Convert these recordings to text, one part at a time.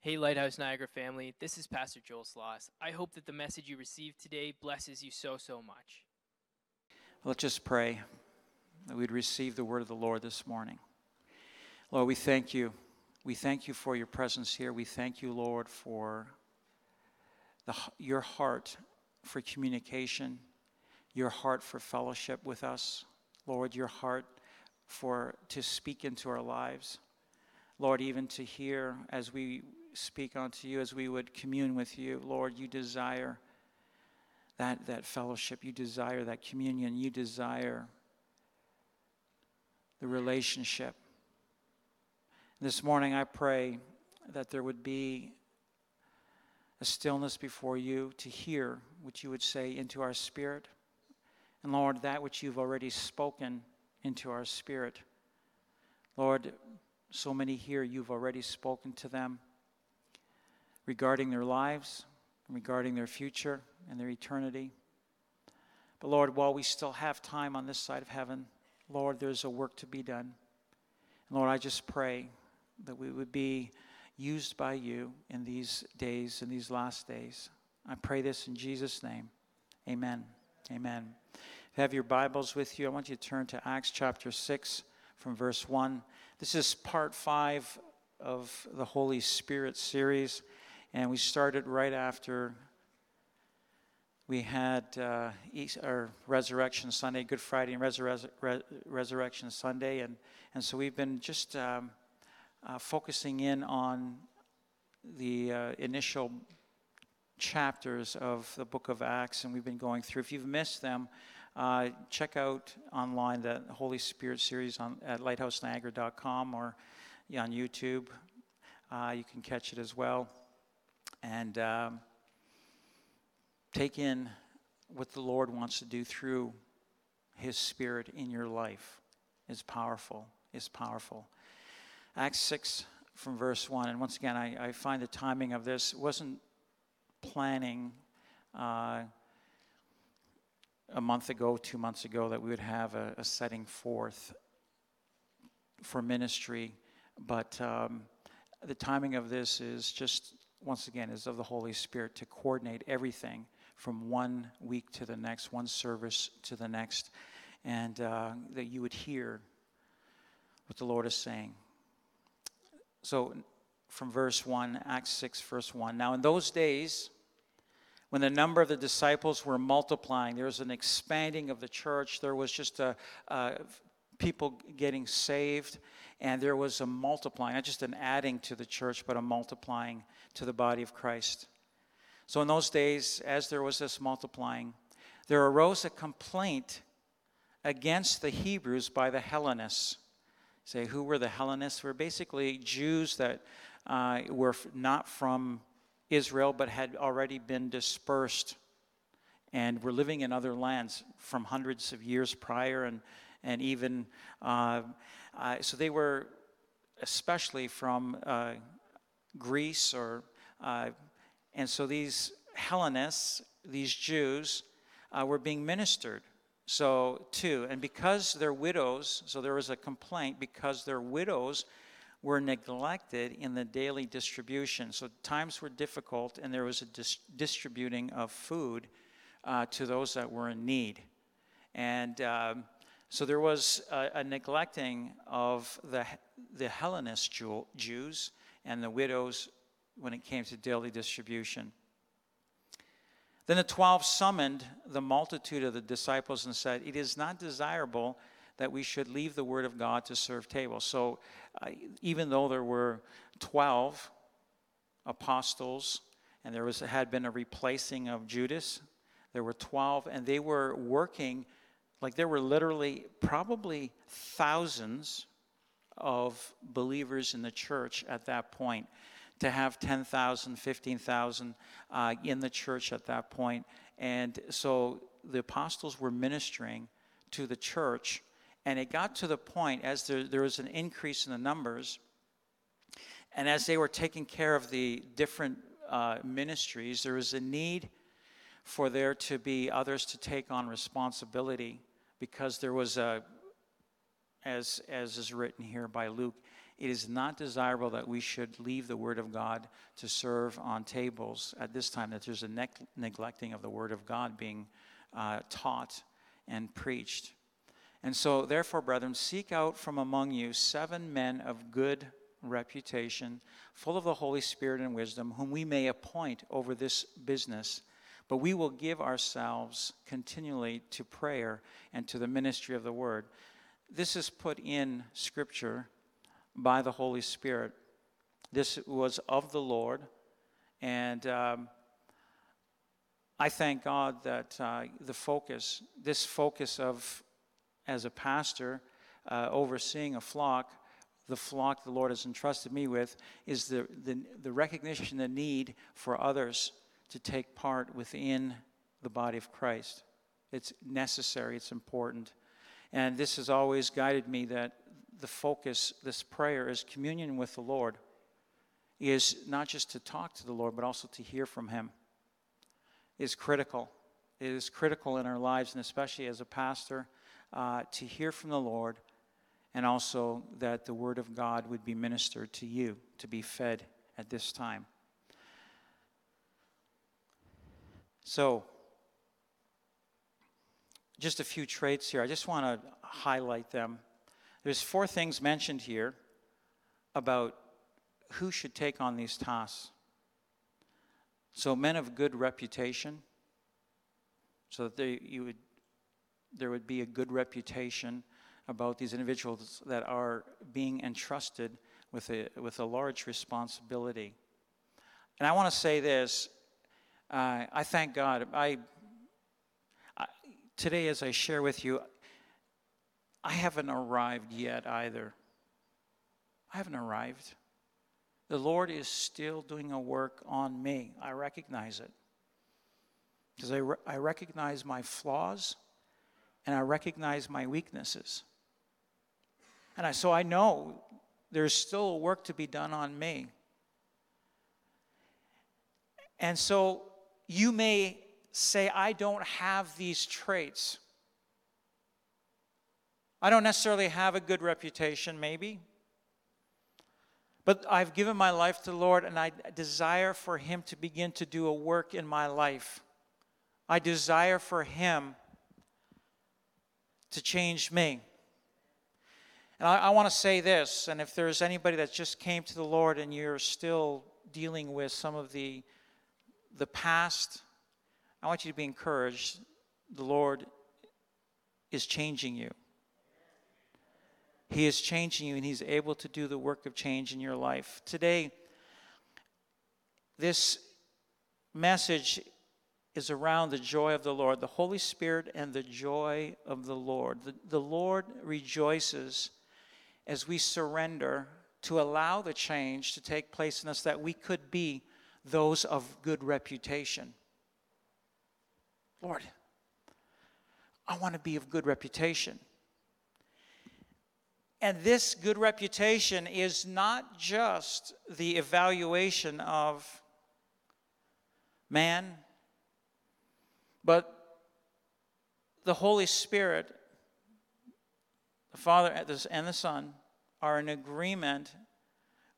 Hey, Lighthouse Niagara family, this is Pastor Joel Sloss. I hope that the message you received today blesses you so, so much. Let's just pray that we'd receive the word of the Lord this morning. Lord, we thank you. We thank you for your presence here. We thank you, Lord, for the, your heart for communication, your heart for fellowship with us. Lord, your heart for to speak into our lives. Lord, even to hear as we speak unto you, as we would commune with you, Lord, you desire that, that fellowship, you desire that communion, you desire the relationship. This morning, I pray that there would be a stillness before you to hear what you would say into our spirit. And Lord, that which you've already spoken into our spirit. Lord, so many here you've already spoken to them regarding their lives, regarding their future and their eternity. But Lord, while we still have time on this side of heaven, Lord, there's a work to be done. And Lord, I just pray that we would be used by you in these days, in these last days. I pray this in Jesus' name. Amen. Amen. If you have your Bibles with you, I want you to turn to Acts chapter 6 from verse 1. This is part 5 of the Holy Spirit series. And we started right after we had uh, East, our Resurrection Sunday, Good Friday, and Resur- Re- Resurrection Sunday. And, and so we've been just um, uh, focusing in on the uh, initial chapters of the book of Acts, and we've been going through. If you've missed them, uh, check out online the Holy Spirit series on, at lighthouseniagara.com or on YouTube. Uh, you can catch it as well and um, take in what the Lord wants to do through His Spirit in your life is powerful. Is powerful. Acts 6 from verse 1. And once again, I, I find the timing of this wasn't planning uh, a month ago, two months ago, that we would have a, a setting forth for ministry. But um, the timing of this is just once again, is of the Holy Spirit to coordinate everything from one week to the next, one service to the next, and uh, that you would hear what the Lord is saying. So, from verse 1, Acts 6, verse 1. Now, in those days, when the number of the disciples were multiplying, there was an expanding of the church. There was just a, a people getting saved, and there was a multiplying, not just an adding to the church, but a multiplying to the body of Christ. So in those days, as there was this multiplying, there arose a complaint against the Hebrews by the Hellenists. Say, who were the Hellenists? Were basically Jews that uh, were not from Israel but had already been dispersed and were living in other lands from hundreds of years prior and and even uh, uh, so they were especially from uh, Greece or uh, and so these Hellenists, these Jews, uh, were being ministered. So too, and because they're widows, so there was a complaint because their widows were neglected in the daily distribution. So times were difficult, and there was a dis- distributing of food uh, to those that were in need. And um, so there was a, a neglecting of the, the Hellenist Jew, Jews and the widows when it came to daily distribution. Then the twelve summoned the multitude of the disciples and said, It is not desirable that we should leave the word of God to serve tables. So uh, even though there were 12 apostles and there was, had been a replacing of Judas, there were 12, and they were working like there were literally probably thousands of believers in the church at that point. To have 10,000, 15,000 uh, in the church at that point. And so the apostles were ministering to the church. And it got to the point, as there, there was an increase in the numbers, and as they were taking care of the different uh, ministries, there was a need for there to be others to take on responsibility because there was a, as, as is written here by Luke, it is not desirable that we should leave the Word of God to serve on tables at this time, that there's a ne- neglecting of the Word of God being uh, taught and preached. And so, therefore, brethren, seek out from among you seven men of good reputation, full of the Holy Spirit and wisdom, whom we may appoint over this business. But we will give ourselves continually to prayer and to the ministry of the word. This is put in Scripture by the Holy Spirit. This was of the Lord, and um, I thank God that uh, the focus, this focus of, as a pastor, uh, overseeing a flock, the flock the Lord has entrusted me with, is the, the, the recognition, the need for others to take part within the body of Christ. It's necessary, it's important. And this has always guided me that the focus, this prayer, is communion with the Lord, is not just to talk to the Lord, but also to hear from Him, is critical. It is critical in our lives, and especially as a pastor, uh, to hear from the Lord, and also that the Word of God would be ministered to you, to be fed at this time. So, just a few traits here. I just want to highlight them. There's four things mentioned here about who should take on these tasks. So, men of good reputation, so that they, you would, there would be a good reputation about these individuals that are being entrusted with a, with a large responsibility. And I want to say this uh, I thank God. I, I, today, as I share with you, I haven't arrived yet either. I haven't arrived. The Lord is still doing a work on me. I recognize it. Because I, re- I recognize my flaws and I recognize my weaknesses. And I, so I know there's still work to be done on me. And so you may say, I don't have these traits. I don't necessarily have a good reputation, maybe. But I've given my life to the Lord and I desire for Him to begin to do a work in my life. I desire for Him to change me. And I, I want to say this, and if there's anybody that just came to the Lord and you're still dealing with some of the, the past, I want you to be encouraged. The Lord is changing you. He is changing you, and He's able to do the work of change in your life. Today, this message is around the joy of the Lord, the Holy Spirit and the joy of the Lord. The, the Lord rejoices as we surrender to allow the change to take place in us that we could be those of good reputation. Lord, I want to be of good reputation. And this good reputation is not just the evaluation of man, but the Holy Spirit, the Father and the Son, are in agreement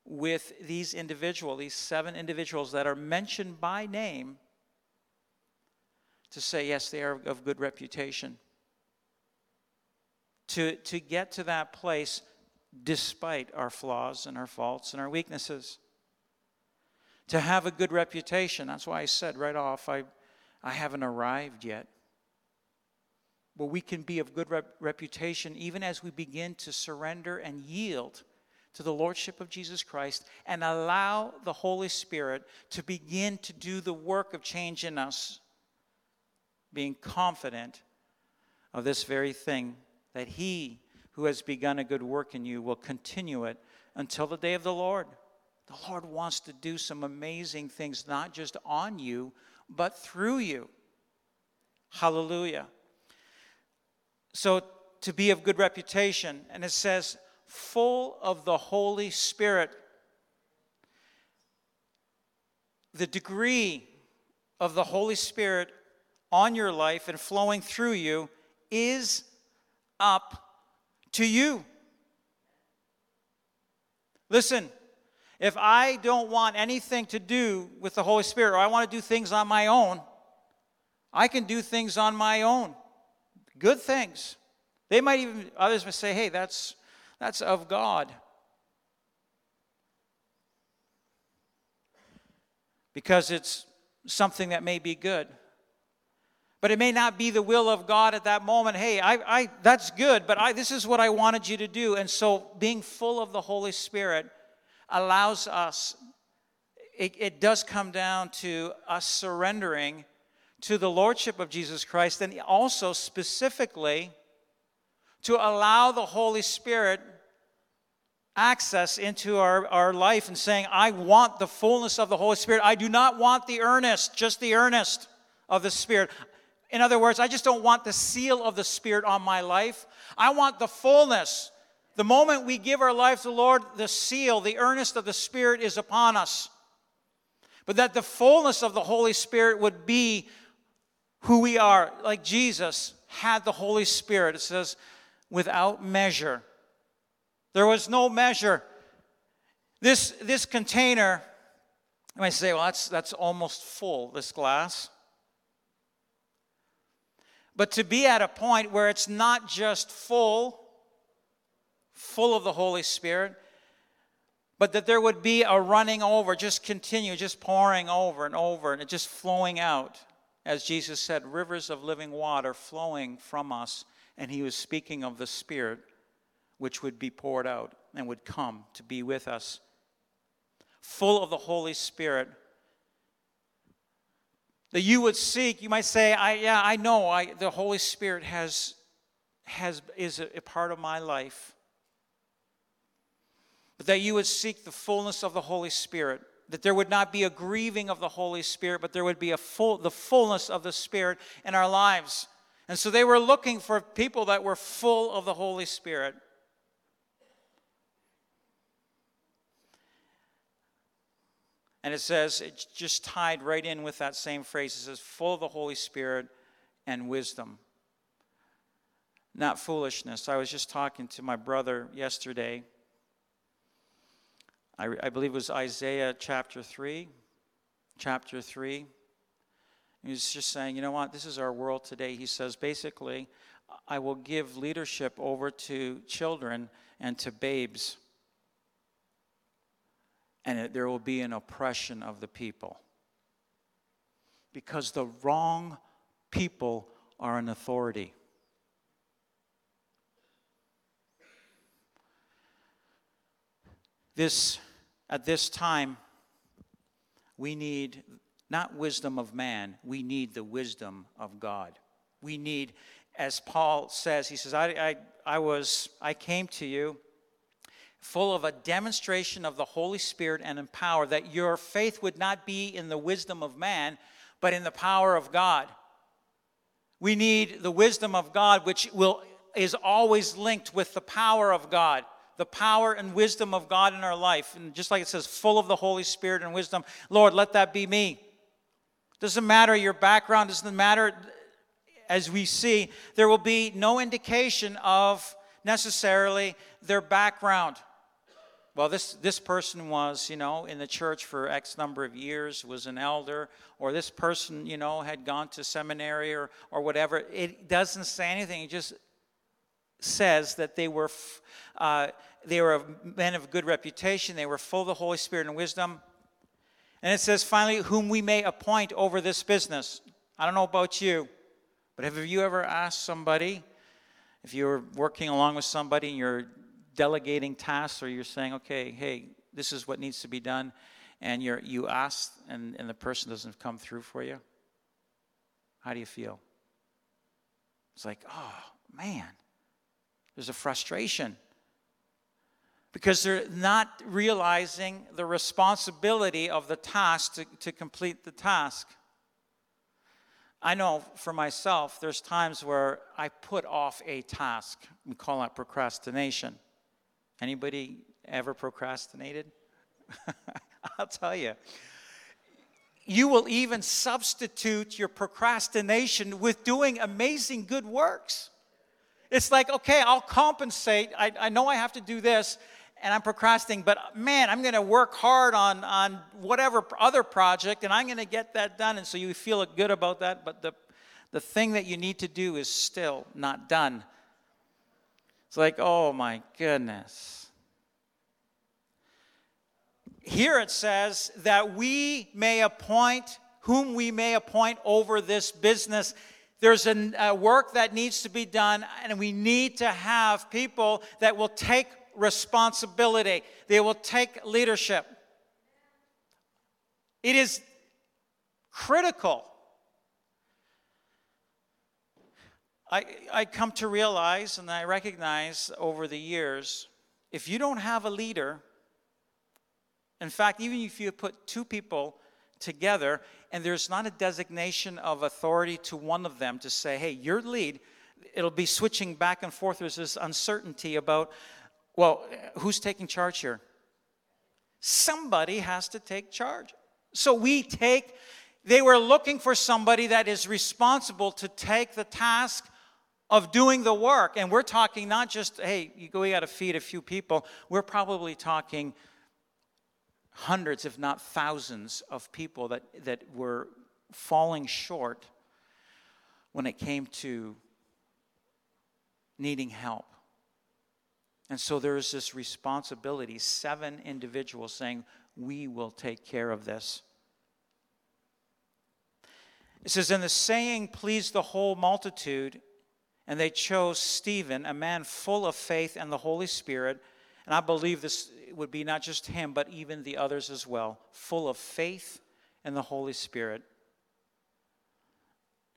with these individuals, these seven individuals that are mentioned by name, to say, yes, they are of good reputation to, to get to that place despite our flaws and our faults and our weaknesses. To have a good reputation. That's why I said right off, I, I haven't arrived yet. But we can be of good rep- reputation even as we begin to surrender and yield to the Lordship of Jesus Christ and allow the Holy Spirit to begin to do the work of change in us, being confident of this very thing that he who has begun a good work in you will continue it until the day of the Lord. The Lord wants to do some amazing things, not just on you, but through you. Hallelujah. So, to be of good reputation, and it says, full of the Holy Spirit. The degree of the Holy Spirit on your life and flowing through you is up to you. Listen, if I don't want anything to do with the Holy Spirit or I want to do things on my own, I can do things on my own. Good things. They might even, others might say, hey, that's, that's of God. Because it's something that may be good. But it may not be the will of God at that moment. Hey, I, I, that's good, but I, this is what I wanted you to do. And so being full of the Holy Spirit allows us, it, it does come down to us surrendering to the Lordship of Jesus Christ and also specifically to allow the Holy Spirit access into our, our life and saying, I want the fullness of the Holy Spirit. I do not want the earnest, just the earnest of the Spirit. In other words, I just don't want the seal of the Spirit on my life. I want the fullness. The moment we give our life to the Lord, the seal, the earnest of the Spirit is upon us. But that the fullness of the Holy Spirit would be who we are, like Jesus had the Holy Spirit. It says, without measure. There was no measure. This, this container, you might say, well, that's, that's almost full, this glass. But to be at a point where it's not just full, full of the Holy Spirit, but that there would be a running over, just continue, just pouring over and over, and it just flowing out. As Jesus said, rivers of living water flowing from us. And he was speaking of the Spirit which would be poured out and would come to be with us. Full of the Holy Spirit. That you would seek, you might say, I, yeah, I know I, the Holy Spirit has, has, is a, a part of my life but that you would seek the fullness of the Holy Spirit. That there would not be a grieving of the Holy Spirit, but there would be a full, the fullness of the Spirit in our lives. And so they were looking for people that were full of the Holy Spirit. And it says, it's just tied right in with that same phrase. It says, full of the Holy Spirit and wisdom. Not foolishness. I was just talking to my brother yesterday I, I believe it was Isaiah chapter 3. Chapter 3. He's just saying, you know what, this is our world today. He says, basically, I will give leadership over to children and to babes, and there will be an oppression of the people. Because the wrong people are in authority. This at this time, we need not wisdom of man, we need the wisdom of God. We need, as Paul says, he says, I, I, I was, I came to you full of a demonstration of the Holy Spirit and in power, that your faith would not be in the wisdom of man, but in the power of God. We need the wisdom of God, which will, is always linked with the power of God the power and wisdom of God in our life. And just like it says, full of the Holy Spirit and wisdom, Lord, let that be me. Doesn't matter your background, doesn't matter, as we see, there will be no indication of necessarily their background. Well, this, this person was, you know, in the church for X number of years, was an elder, or this person, you know, had gone to seminary or, or whatever. It doesn't say anything. It just says that they were, uh, they were men of good reputation, they were full of the Holy Spirit and wisdom. And it says, finally, whom we may appoint over this business. I don't know about you, but have you ever asked somebody, if you're working along with somebody and you're delegating tasks or you're saying, okay, hey, this is what needs to be done, and you're, you ask and, and the person doesn't come through for you? How do you feel? It's like, oh, man, there's a frustration because they're not realizing the responsibility of the task to, to complete the task. I know for myself, there's times where I put off a task. We call that procrastination. Anybody ever procrastinated? I'll tell you. You will even substitute your procrastination with doing amazing good works. It's like, okay, I'll compensate. I, I know I have to do this. And I'm procrastinating, but man, I'm going to work hard on, on whatever other project and I'm going to get that done. And so you feel good about that, but the, the thing that you need to do is still not done. It's like, oh my goodness. Here it says that we may appoint whom we may appoint over this business. There's a, work that needs to be done, and we need to have people that will take responsibility, they will take leadership. It is critical. I, I come to realize and I recognize over the years if you don't have a leader, in fact, even if you put two people together and there's not a designation of authority to one of them to say, hey, your lead, it'll be switching back and forth. There's this uncertainty about well, who's taking charge here? Somebody has to take charge. So we take, they were looking for somebody that is responsible to take the task of doing the work. And we're talking not just, hey, you go, we got to feed a few people. We're probably talking hundreds, if not thousands, of people that, that were falling short when it came to needing help. And so there's this responsibility, seven individuals saying, We will take care of this. It says, And the saying pleased the whole multitude, and they chose Stephen, a man full of faith and the Holy Spirit. And I believe this would be not just him, but even the others as well, full of faith and the Holy Spirit.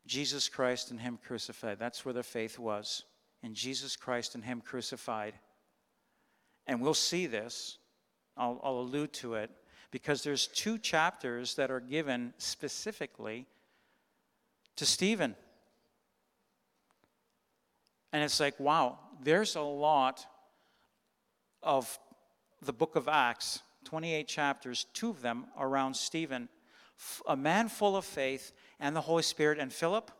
Jesus Christ and Him crucified. That's where their faith was. In Jesus Christ and Him crucified. And we'll see this, I'll, I'll allude to it, because there's two chapters that are given specifically to Stephen. And it's like, wow, there's a lot of the book of Acts, 28 chapters, two of them around Stephen, a man full of faith and the Holy Spirit, and Philip,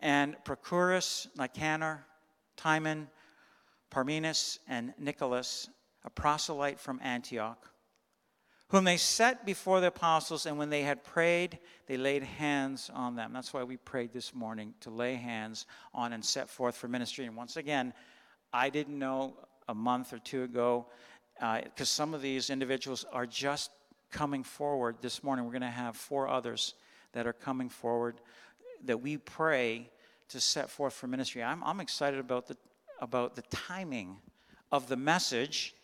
and Prochorus, Nicanor, Timon, Parmenas and Nicholas, a proselyte from Antioch, whom they set before the apostles, and when they had prayed, they laid hands on them. That's why we prayed this morning to lay hands on and set forth for ministry. And once again, I didn't know a month or two ago, because uh, some of these individuals are just coming forward this morning. We're going to have four others that are coming forward that we pray to set forth for ministry. I'm, I'm excited about the, about the timing of the message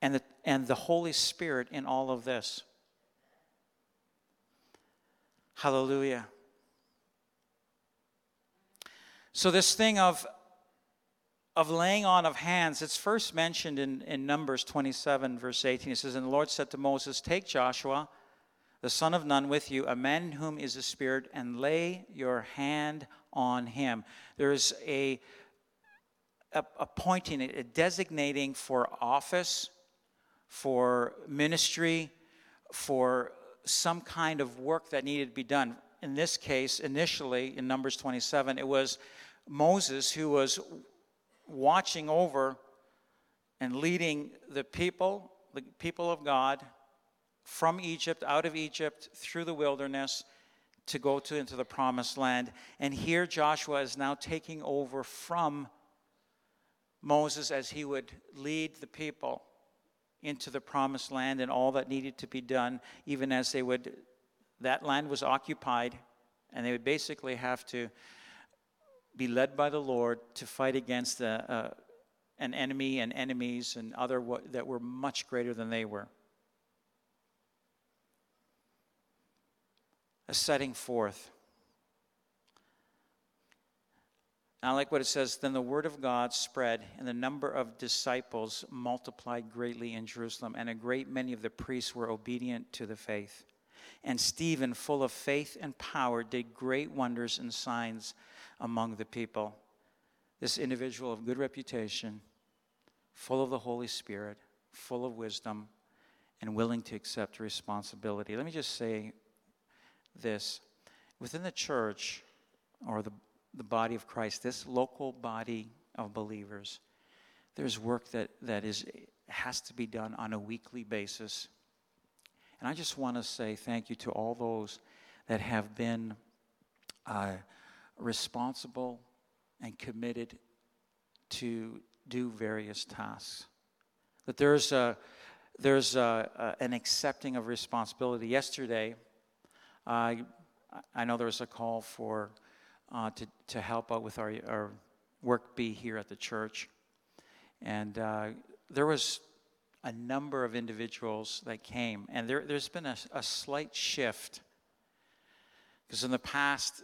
and the, and the Holy Spirit in all of this. Hallelujah. So, this thing of, of laying on of hands, it's first mentioned in, in Numbers 27, verse 18. It says, And the Lord said to Moses, Take Joshua, the son of Nun, with you, a man whom is a spirit, and lay your hand on him. There's a appointing, a designating for office, for ministry, for some kind of work that needed to be done. In this case, initially in Numbers 27, it was Moses who was watching over and leading the people, the people of God, from Egypt, out of Egypt, through the wilderness to go to into the promised land. And here Joshua is now taking over from Moses as he would lead the people into the promised land and all that needed to be done, even as they would, that land was occupied, and they would basically have to be led by the Lord to fight against a, uh, an enemy and enemies and other that were much greater than they were. A setting forth. I like what it says Then the word of God spread, and the number of disciples multiplied greatly in Jerusalem, and a great many of the priests were obedient to the faith. And Stephen, full of faith and power, did great wonders and signs among the people. This individual of good reputation, full of the Holy Spirit, full of wisdom, and willing to accept responsibility. Let me just say this within the church or the the body of Christ, this local body of believers, there's work that, that is, has to be done on a weekly basis. And I just want to say thank you to all those that have been uh, responsible and committed to do various tasks. That there's, a, there's a, a, an accepting of responsibility. Yesterday, uh, I know there was a call for uh, to, to help out with our, our work bee here at the church. And uh, there was a number of individuals that came, and there, there's been a, a slight shift. Because in the past,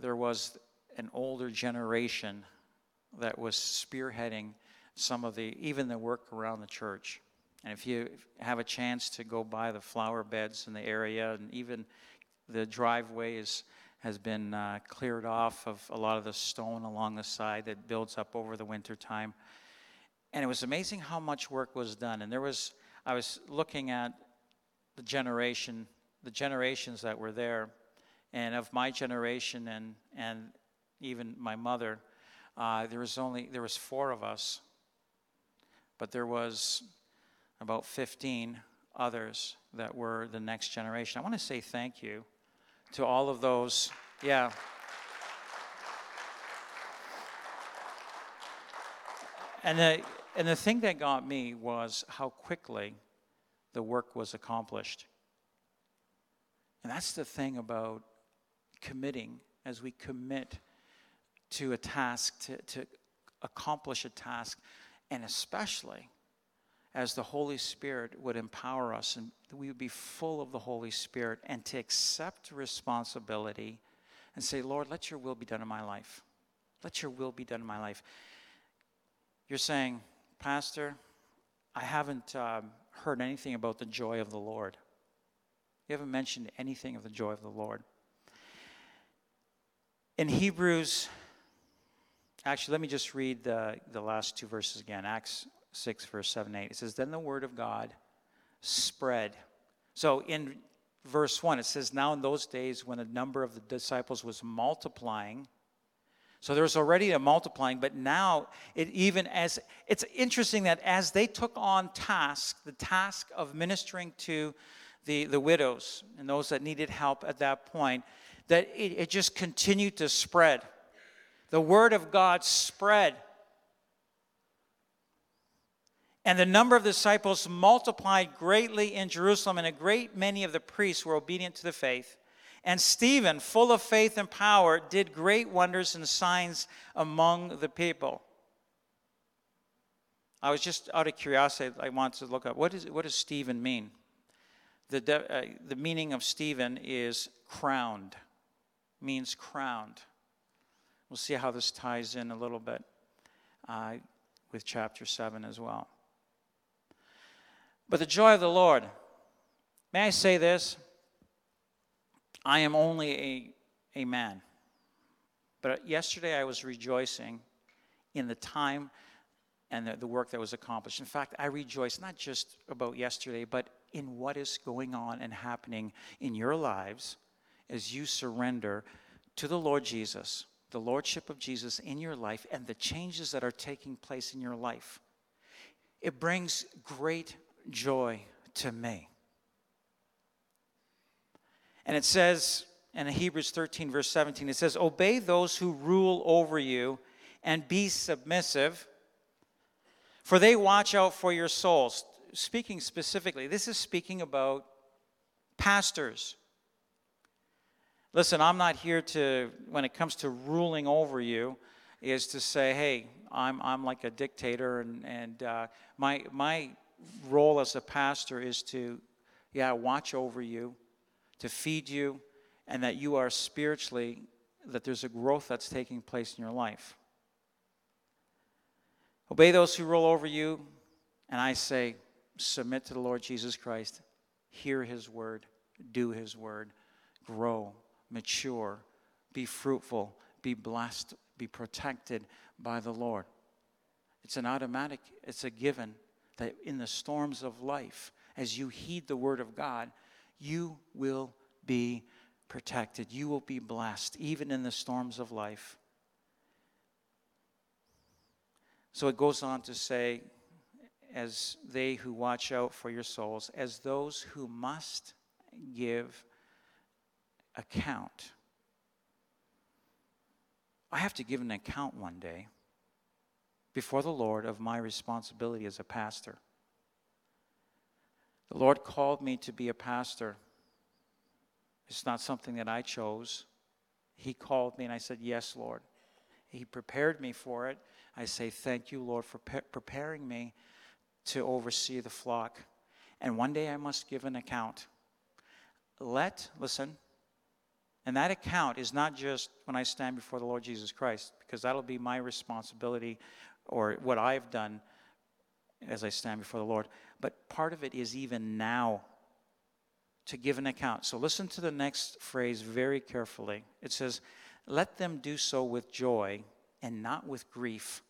there was an older generation that was spearheading some of the, even the work around the church. And if you have a chance to go by the flower beds in the area, and even the driveway is, has been uh, cleared off of a lot of the stone along the side that builds up over the winter time. And it was amazing how much work was done. And there was, I was looking at the generation, the generations that were there, and of my generation and, and even my mother, uh, there was only, there was four of us, but there was about 15 others that were the next generation. I want to say thank you to all of those. Yeah. And the, and the thing that got me was how quickly the work was accomplished. And that's the thing about committing, as we commit to a task, to, to accomplish a task, and especially as the Holy Spirit would empower us and we would be full of the Holy Spirit and to accept responsibility and say, Lord, let your will be done in my life. Let your will be done in my life. You're saying, Pastor, I haven't um, heard anything about the joy of the Lord. You haven't mentioned anything of the joy of the Lord. In Hebrews, actually, let me just read the, the last two verses again. Acts 6, verse 7 8. It says, Then the word of God spread. So in verse 1, it says, Now in those days when the number of the disciples was multiplying, so there was already a multiplying, but now it even as it's interesting that as they took on task, the task of ministering to the, the widows and those that needed help at that point, that it, it just continued to spread. The word of God spread. And the number of disciples multiplied greatly in Jerusalem, and a great many of the priests were obedient to the faith. And Stephen, full of faith and power, did great wonders and signs among the people. I was just out of curiosity, I wanted to look up what, is, what does Stephen mean? The, uh, the meaning of Stephen is crowned, means crowned. We'll see how this ties in a little bit uh, with chapter 7 as well. But the joy of the Lord, may I say this? I am only a, a man. But yesterday I was rejoicing in the time and the, the, work that was accomplished. In fact, I rejoice not just about yesterday, but in what is going on and happening in your lives as you surrender to the Lord Jesus, the Lordship of Jesus in your life, and the changes that are taking place in your life. It brings great joy to me. And it says in Hebrews 13, verse 17, it says, Obey those who rule over you and be submissive, for they watch out for your souls. Speaking specifically, this is speaking about pastors. Listen, I'm not here to, when it comes to ruling over you, is to say, hey, I'm, I'm like a dictator, and, and uh, my, my role as a pastor is to, yeah, watch over you to feed you, and that you are spiritually, that there's a growth that's taking place in your life. Obey those who rule over you, and I say, submit to the Lord Jesus Christ, hear his word, do his word, grow, mature, be fruitful, be blessed, be protected by the Lord. It's an automatic, it's a given that in the storms of life, as you heed the word of God, you will be protected. You will be blessed, even in the storms of life. So it goes on to say, as they who watch out for your souls, as those who must give account. I have to give an account one day before the Lord of my responsibility as a pastor. The Lord called me to be a pastor. It's not something that I chose. He called me, and I said, Yes, Lord. He prepared me for it. I say, Thank you, Lord, for preparing me to oversee the flock. And one day I must give an account. Let, listen, and that account is not just when I stand before the Lord Jesus Christ, because that'll be my responsibility or what I've done as I stand before the Lord. But part of it is even now to give an account. So listen to the next phrase very carefully. It says, Let them do so with joy and not with grief,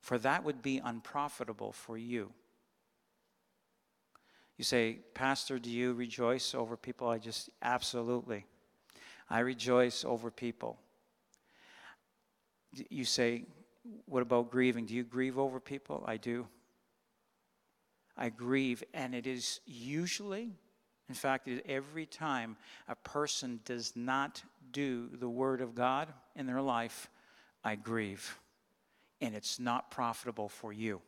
for that would be unprofitable for you. You say, Pastor, do you rejoice over people? I just, absolutely. I rejoice over people. You say, What about grieving? Do you grieve over people? I do. I grieve, and it is usually, in fact, it is every time a person does not do the Word of God in their life, I grieve. And it's not profitable for you.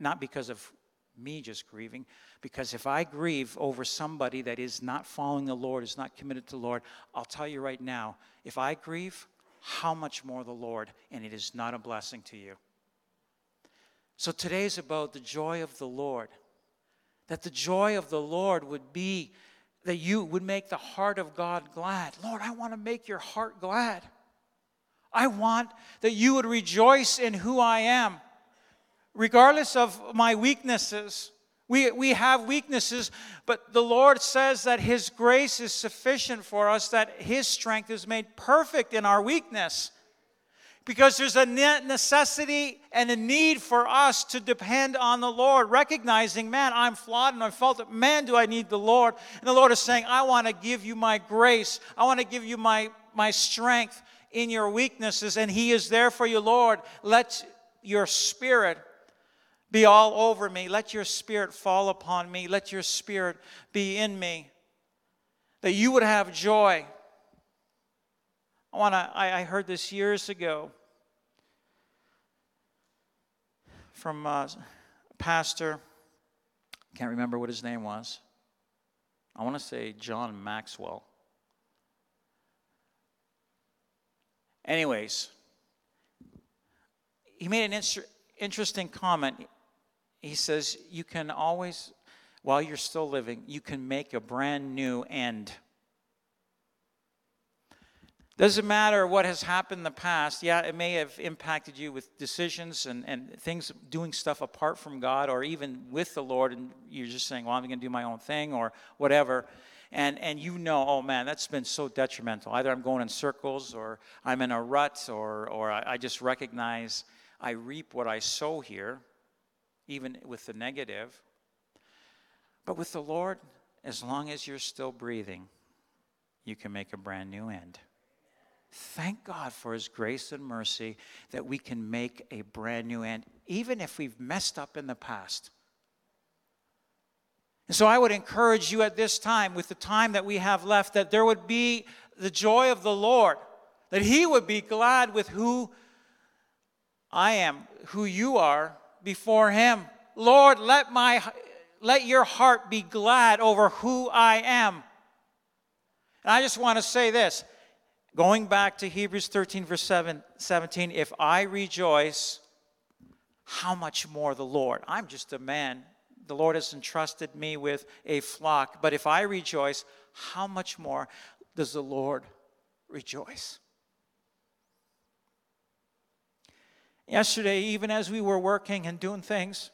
Not because of me just grieving, because if I grieve over somebody that is not following the Lord, is not committed to the Lord, I'll tell you right now, if I grieve, how much more the Lord, and it is not a blessing to you. So today is about the joy of the Lord. That the joy of the Lord would be that you would make the heart of God glad. Lord, I want to make your heart glad. I want that you would rejoice in who I am, regardless of my weaknesses. We, we have weaknesses, but the Lord says that His grace is sufficient for us, that His strength is made perfect in our weakness because there's a necessity and a need for us to depend on the Lord, recognizing, man, I'm flawed and I'm it. Man, do I need the Lord. And the Lord is saying, I want to give you my grace. I want to give you my, my strength in your weaknesses. And He is there for you, Lord. Let your spirit be all over me. Let your spirit fall upon me. Let your spirit be in me. That you would have joy I want to, I, I, heard this years ago from a pastor, can't remember what his name was. I want to say John Maxwell. Anyways, he made an inter- interesting comment. He says, You can always, while you're still living, you can make a brand new end. Doesn't matter what has happened in the past. Yeah, it may have impacted you with decisions and, and things, doing stuff apart from God or even with the Lord, and you're just saying, well, I'm going to do my own thing or whatever. And, and you know, oh man, that's been so detrimental. Either I'm going in circles or I'm in a rut or, or I, I just recognize I reap what I sow here, even with the negative. But with the Lord, as long as you're still breathing, you can make a brand new end. Thank God for His grace and mercy that we can make a brand new end, even if we've messed up in the past. And so I would encourage you at this time, with the time that we have left, that there would be the joy of the Lord, that He would be glad with who I am, who you are before Him. Lord, let, my, let your heart be glad over who I am. And I just want to say this Going back to Hebrews 13, verse 7, 17, if I rejoice, how much more the Lord? I'm just a man. The Lord has entrusted me with a flock. But if I rejoice, how much more does the Lord rejoice? Yesterday, even as we were working and doing things,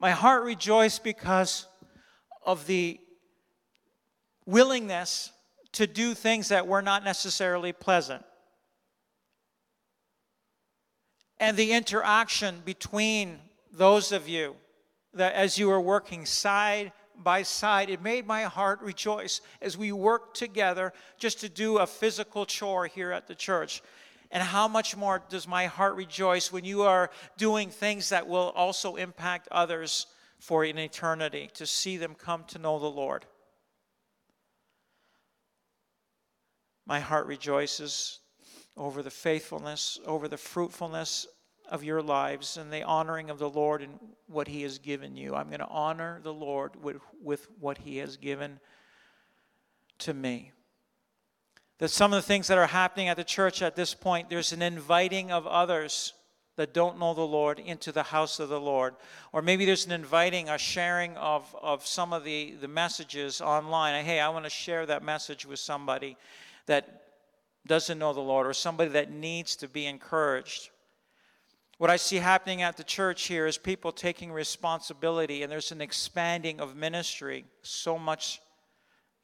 my heart rejoiced because of the willingness to do things that were not necessarily pleasant. And the interaction between those of you that as you were working side by side, it made my heart rejoice as we worked together just to do a physical chore here at the church. And how much more does my heart rejoice when you are doing things that will also impact others for an eternity to see them come to know the Lord? My heart rejoices over the faithfulness, over the fruitfulness of your lives and the honoring of the Lord and what He has given you. I'm going to honor the Lord with, with what He has given to me. That some of the things that are happening at the church at this point, there's an inviting of others that don't know the Lord into the house of the Lord. Or maybe there's an inviting, a sharing of, of some of the, the messages online. Hey, I want to share that message with somebody that doesn't know the Lord or somebody that needs to be encouraged. What I see happening at the church here is people taking responsibility, and there's an expanding of ministry so much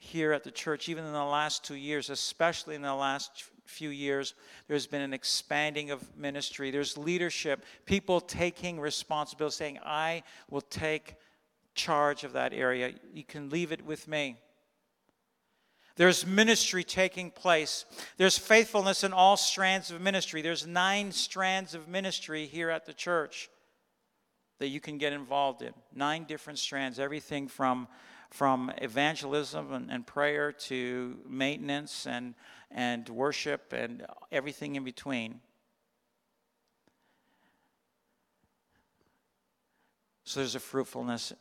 here at the church, even in the last two years, especially in the last few years, there's been an expanding of ministry. There's leadership, people taking responsibility, saying, I will take charge of that area. You can leave it with me. There's ministry taking place. There's faithfulness in all strands of ministry. There's nine strands of ministry here at the church that you can get involved in. Nine different strands, everything from, from evangelism and, and prayer to maintenance and, and worship and everything in between. So there's a fruitfulness.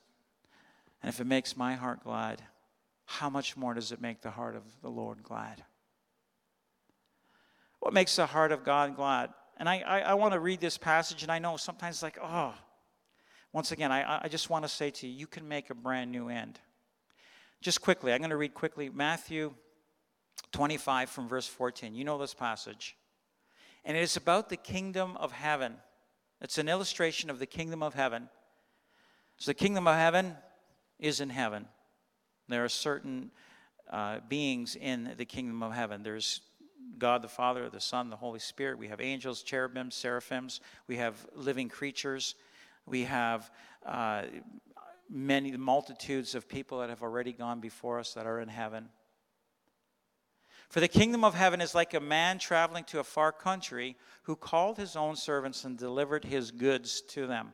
And if it makes my heart glad, how much more does it make the heart of the Lord glad? What makes the heart of God glad? And I, I, I want to read this passage, and I know sometimes like, oh, once again, I, I just want to say to you, you can make a brand new end. Just quickly, I'm going to read quickly Matthew 25 from verse 14. You know this passage. And it is about the kingdom of heaven. It's an illustration of the kingdom of heaven. So the kingdom of heaven is in heaven. There are certain uh, beings in the kingdom of heaven. There's God the Father, the Son, the Holy Spirit. We have angels, cherubims, seraphims. We have living creatures. We have uh, many multitudes of people that have already gone before us that are in heaven. For the kingdom of heaven is like a man traveling to a far country who called his own servants and delivered his goods to them.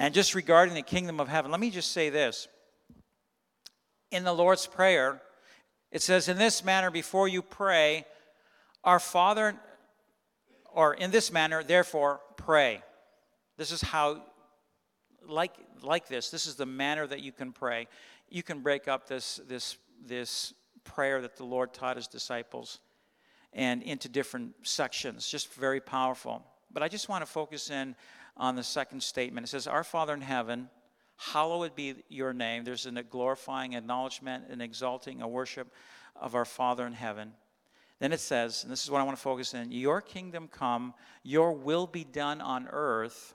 And just regarding the kingdom of heaven, let me just say this. In the Lord's Prayer, it says, In this manner, before you pray, our Father, or in this manner, therefore, pray. This is how, like, like this, this is the manner that you can pray. You can break up this, this, this prayer that the Lord taught his disciples and into different sections, just very powerful. But I just want to focus in on the second statement. It says, Our Father in heaven, hallowed be your name. There's a glorifying acknowledgement, an exalting, a worship of our Father in heaven. Then it says, and this is what I want to focus in Your kingdom come, your will be done on earth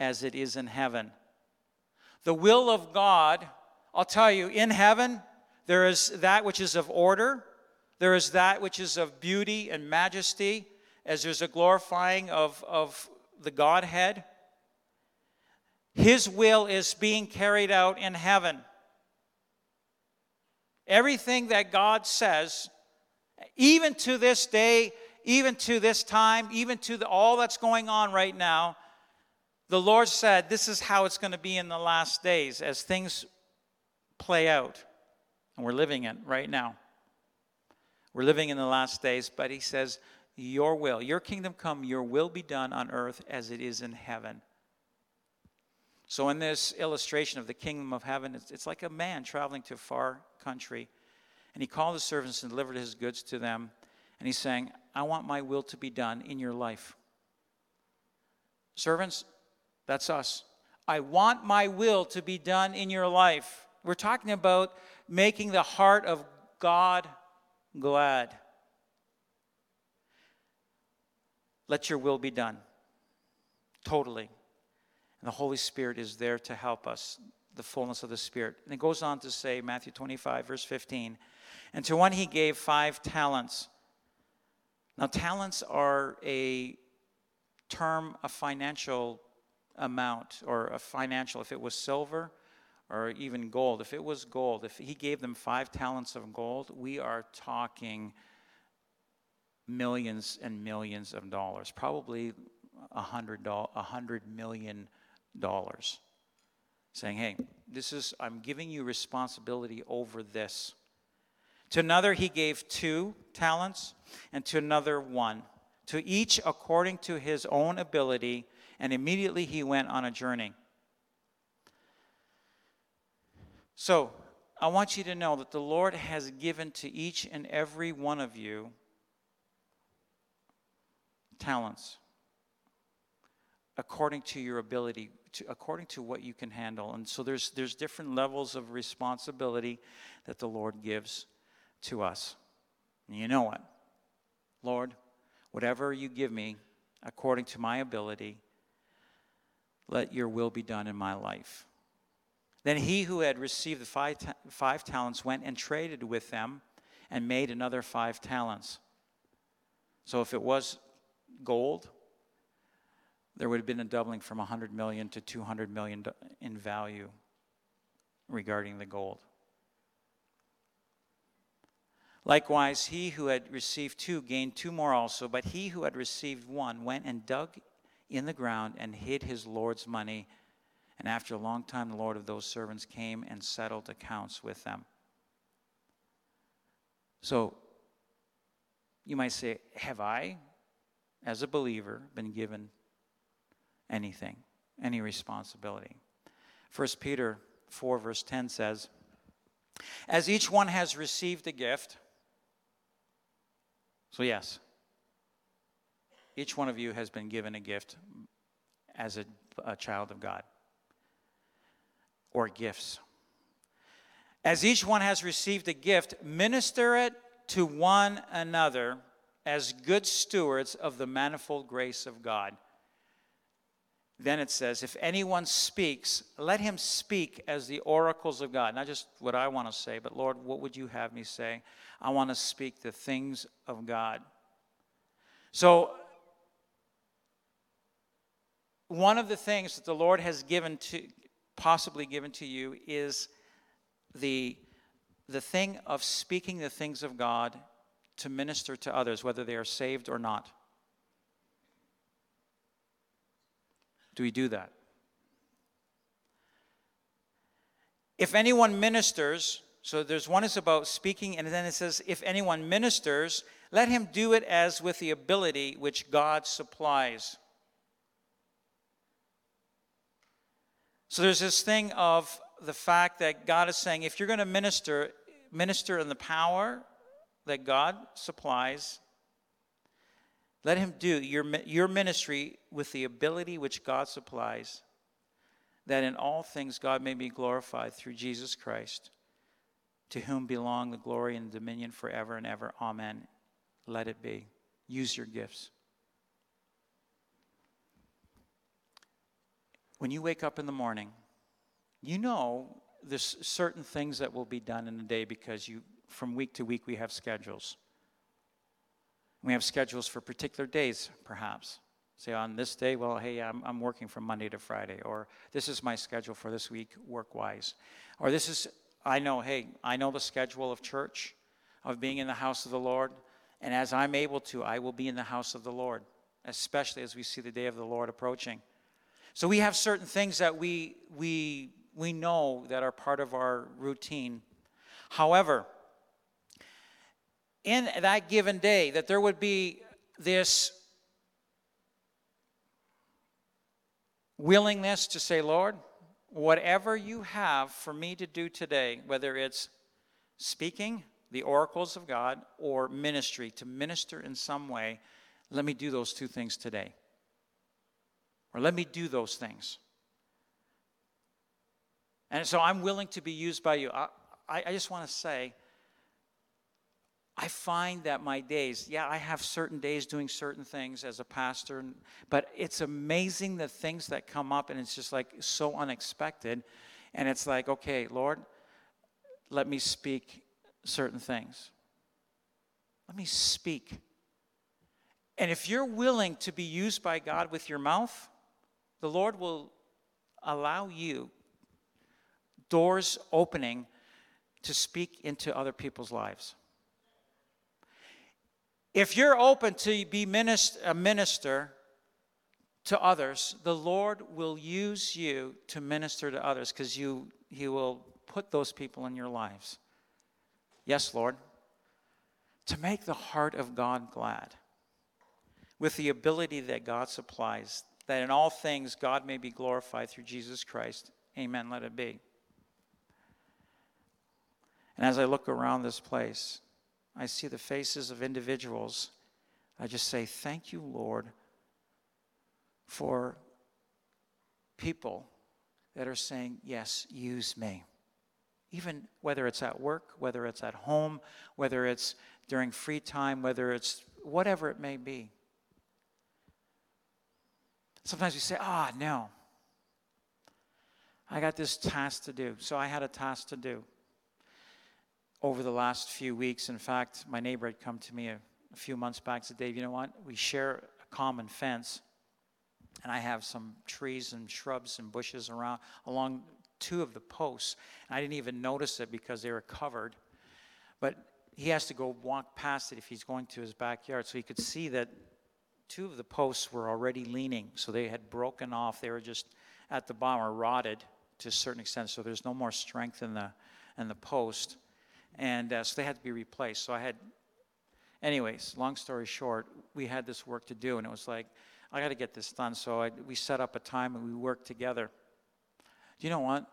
as it is in heaven. The will of God, I'll tell you, in heaven, there is that which is of order, there is that which is of beauty and majesty, as there's a glorifying of, of the Godhead. His will is being carried out in heaven. Everything that God says, even to this day, even to this time, even to the, all that's going on right now, the Lord said this is how it's going to be in the last days as things play out. And we're living it right now. We're living in the last days, but He says, Your will, your kingdom come, your will be done on earth as it is in heaven. So, in this illustration of the kingdom of heaven, it's, it's like a man traveling to a far country. And he called his servants and delivered his goods to them. And he's saying, I want my will to be done in your life. Servants, that's us. I want my will to be done in your life. We're talking about making the heart of God glad. Let your will be done. Totally. And the Holy Spirit is there to help us, the fullness of the Spirit. And it goes on to say, Matthew 25, verse 15, and to one he gave five talents. Now, talents are a term, a financial amount, or a financial, if it was silver or even gold. If it was gold, if he gave them five talents of gold, we are talking millions and millions of dollars, probably a hundred a hundred million dollars, saying, "Hey, this is I'm giving you responsibility over this." To another he gave two talents, and to another one, to each according to his own ability, and immediately he went on a journey. So, I want you to know that the Lord has given to each and every one of you talents according to your ability to, according to what you can handle. And so there's there's different levels of responsibility that the lord gives to us. And you know what? Lord whatever you give me according to my ability let your will be done in my life then he who had received the five, ta- five talents went and traded with them and made another five talents so if it was gold, there would have been a doubling from 100 million to 200 million in value regarding the gold. Likewise, he who had received two gained two more also, but he who had received one went and dug in the ground and hid his Lord's money. And after a long time, the Lord of those servants came and settled accounts with them. So, you might say, Have I, as a believer, been given anything, any responsibility? 1 Peter 4, verse 10 says, As each one has received a gift, so yes, each one of you has been given a gift as a, a child of God, or gifts. As each one has received a gift, minister it to one another as good stewards of the manifold grace of God. Then it says, if anyone speaks, let him speak as the oracles of God. Not just what I want to say, but Lord, what would you have me say? I want to speak the things of God. So, one of the things that the Lord has given to, possibly given to you, is the, the thing of speaking the things of God to minister to others, whether they are saved or not. Do we do that? If anyone ministers, so there's one is about speaking, and then it says, if anyone ministers, let him do it as with the ability which God supplies. So there's this thing of the fact that God is saying, if you're going to minister, minister in the power that God supplies. Let him do your, your ministry with the ability which God supplies, that in all things God may be glorified through Jesus Christ, to whom belong the glory and dominion forever and ever. Amen. Let it be. Use your gifts. When you wake up in the morning, you know there's certain things that will be done in a day because you from week to week we have schedules. We have schedules for particular days, perhaps. Say on this day, well, hey, I'm, I'm working from Monday to Friday, or this is my schedule for this week, work wise. Or this is, I know, hey, I know the schedule of church, of being in the house of the Lord, and as I'm able to, I will be in the house of the Lord, especially as we see the day of the Lord approaching. So we have certain things that we, we, we know that are part of our routine. However, in that given day that there would be this willingness to say, Lord, whatever you have for me to do today, whether it's speaking the oracles of God or ministry, to minister in some way, let me do those two things today. Or let me do those things. And so I'm willing to be used by you. I, I just want to say, I find that my days, yeah, I have certain days doing certain things as a pastor, but it's amazing the things that come up, and it's just like so unexpected. And it's like, okay, Lord, let me speak certain things. Let me speak. And if you're willing to be used by God with your mouth, the Lord will allow you doors opening to speak into other people's lives If you're open to be minister, a minister to others, the Lord will use you to minister to others because you He will put those people in your lives. Yes, Lord. To make the heart of God glad with the ability that God supplies, that in all things God may be glorified through Jesus Christ. Amen. Let it be. And as I look around this place, I see the faces of individuals. I just say, Thank you, Lord, for people that are saying, Yes, use me. Even whether it's at work, whether it's at home, whether it's during free time, whether it's whatever it may be. Sometimes we say, Ah, oh, no. I got this task to do. So I had a task to do over the last few weeks. In fact, my neighbor had come to me a, a few months back and said, Dave, you know what? We share a common fence, and I have some trees and shrubs and bushes around along two of the posts. I didn't even notice it because they were covered. But he has to go walk past it if he's going to his backyard. So he could see that two of the posts were already leaning. So they had broken off. They were just at the bottom or rotted to a certain extent. So there's no more strength in the, in the post and uh, so they had to be replaced. So I had, anyways, long story short, we had this work to do, and it was like, I got to get this done. So I, we set up a time and we worked together. Do you know what?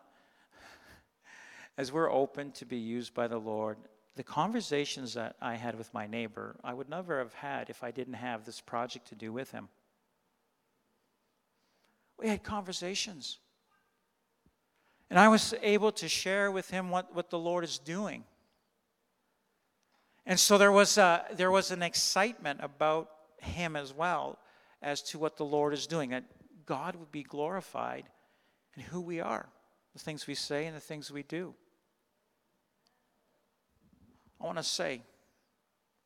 As we're open to be used by the Lord, the conversations that I had with my neighbor, I would never have had if I didn't have this project to do with him. We had conversations. And I was able to share with him what, what the Lord is doing. And so there was, a, there was an excitement about him as well as to what the Lord is doing, that God would be glorified in who we are, the things we say and the things we do. I want to say,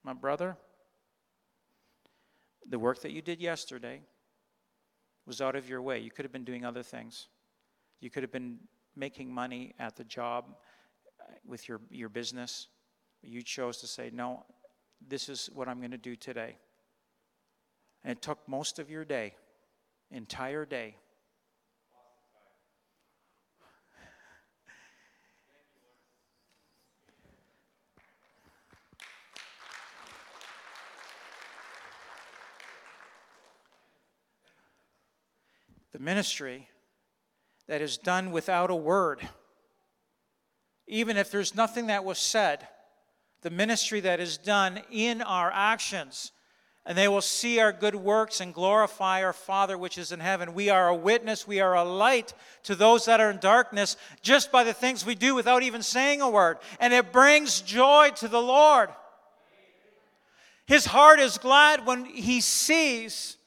my brother, the work that you did yesterday was out of your way. You could have been doing other things. You could have been making money at the job uh, with your, your business. You chose to say, No, this is what I'm going to do today. And it took most of your day, entire day. The ministry that is done without a word, even if there's nothing that was said the ministry that is done in our actions. And they will see our good works and glorify our Father which is in heaven. We are a witness, we are a light to those that are in darkness just by the things we do without even saying a word. And it brings joy to the Lord. His heart is glad when he sees,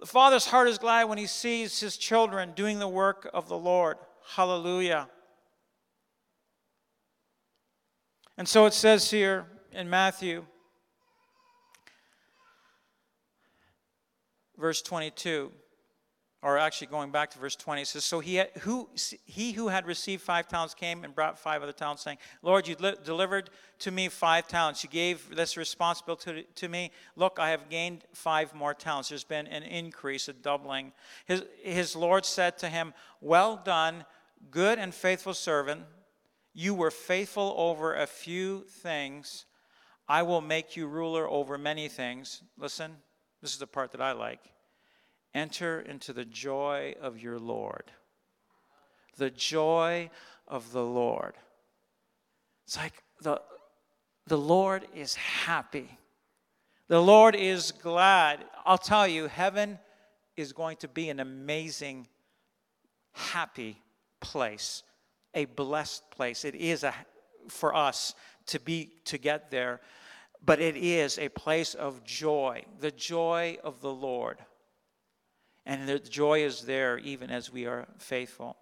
the Father's heart is glad when he sees his children doing the work of the Lord. Hallelujah. And so it says here in Matthew, verse 22, or actually going back to verse 20, it says, So he, had, who, he who had received five talents came and brought five other talents, saying, Lord, you li- delivered to me five talents. You gave this responsibility to, to me. Look, I have gained five more talents. There's been an increase, a doubling. His, his Lord said to him, Well done, good and faithful servant. You were faithful over a few things. I will make you ruler over many things. Listen, this is the part that I like. Enter into the joy of your Lord. The joy of the Lord. It's like the, the Lord is happy. The Lord is glad. I'll tell you, heaven is going to be an amazing, happy place a blessed place. It is a, for us to be to get there, but it is a place of joy, the joy of the Lord. And the joy is there even as we are faithful.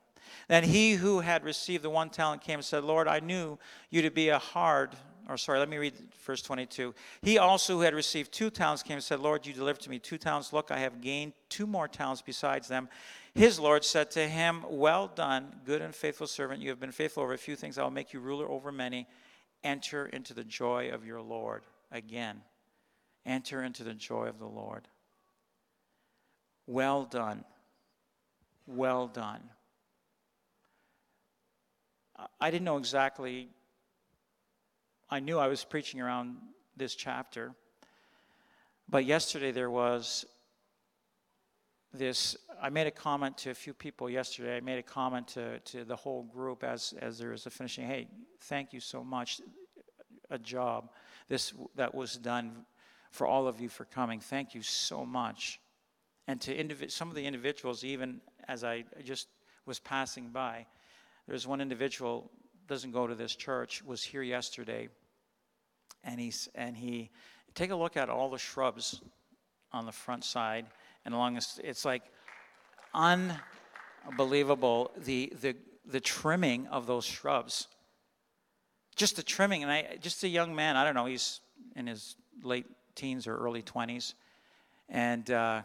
Then he who had received the one talent came and said, Lord, I knew you to be a hard, or sorry, let me read verse 22. He also who had received two talents came and said, Lord, you delivered to me two talents. Look, I have gained two more talents besides them. His Lord said to him, Well done, good and faithful servant. You have been faithful over a few things. I will make you ruler over many. Enter into the joy of your Lord. Again, enter into the joy of the Lord. Well done. Well done. I didn't know exactly, I knew I was preaching around this chapter, but yesterday there was this. I made a comment to a few people yesterday. I made a comment to, to the whole group as, as there was a finishing. Hey, thank you so much. A job. This that was done for all of you for coming. Thank you so much. And to some of the individuals, even as I just was passing by, there's one individual doesn't go to this church was here yesterday, and he's and he take a look at all the shrubs on the front side and along this. It's like unbelievable the the the trimming of those shrubs. Just the trimming, and I just a young man. I don't know. He's in his late teens or early twenties, and. Uh,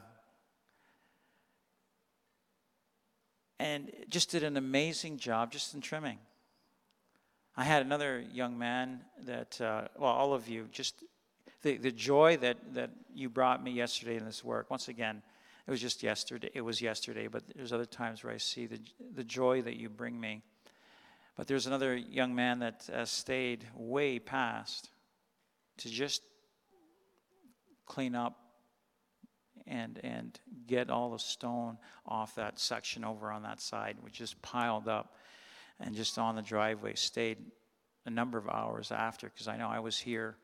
and just did an amazing job just in trimming. I had another young man that, uh, well, all of you, just the, the joy that, that you brought me yesterday in this work. Once again, it was just yesterday. It was yesterday, but there's other times where I see the, the joy that you bring me. But there's another young man that uh, stayed way past to just clean up and, and get all the stone off that section over on that side, which just piled up and just on the driveway. Stayed a number of hours after because I know I was here